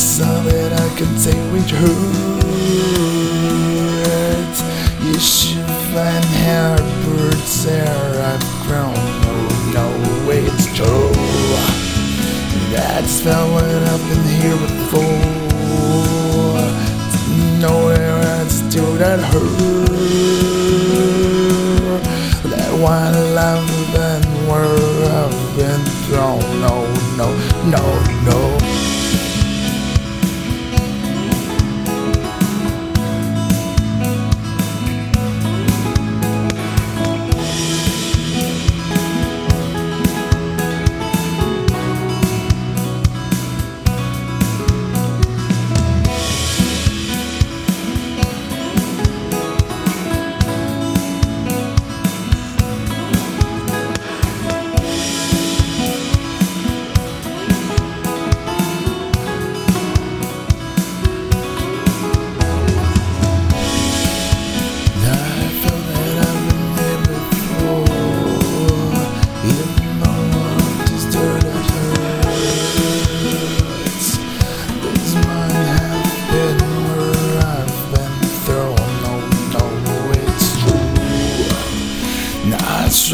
All that I can say with hurt. You should find how birds there I've grown. Oh no, it's true. That's not what I've been here before. Nowhere else to that hurt. That one love and where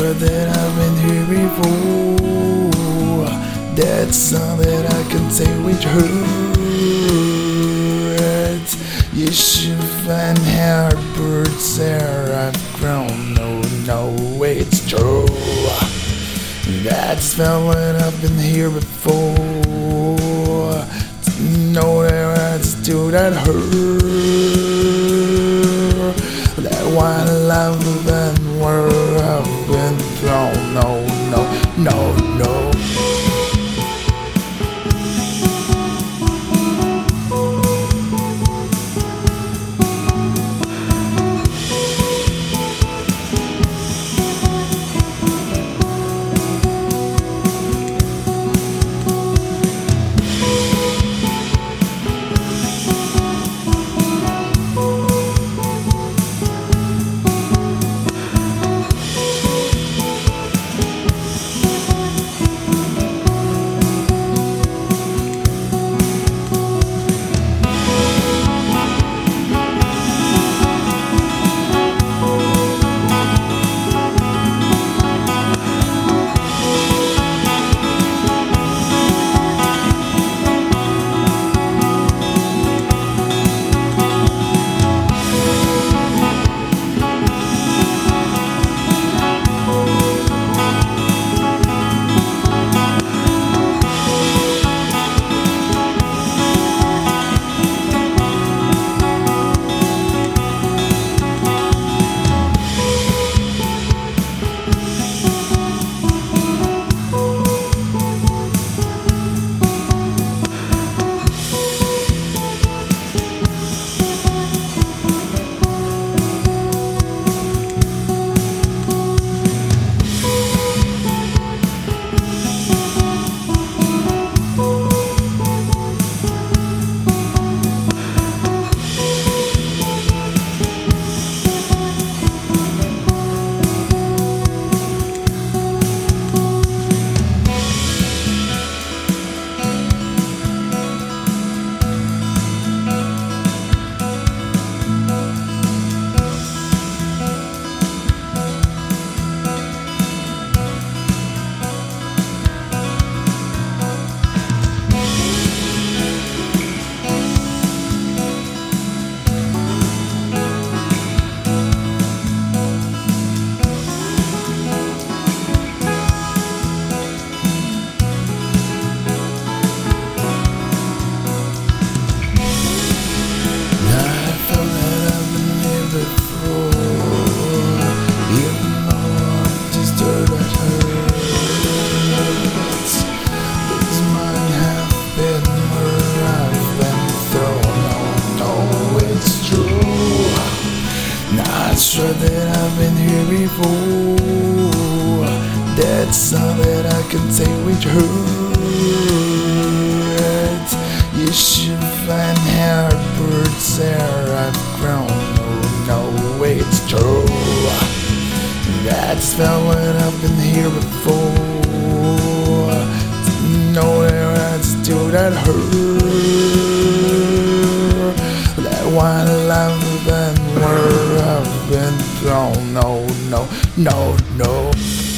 That I've been here before. That's all that I can say with hurt. You should find how birds there I've grown. No, no, it's true. That's not what I've been here before. Nowhere else to that hurt. Sure that I've been here before. That's all that I can say with hurt. You should find how birds there I've grown. No, no, it's true. That's not what I've been here before. Nowhere I still that hurt. That one love no, no, no, no.